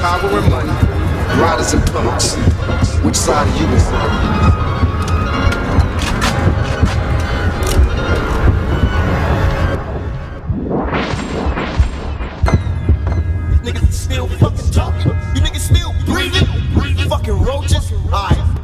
Power and money, riders and punks. Which side are you on? Niggas still fucking talking. You niggas still breathing. Fucking roaches. Alright.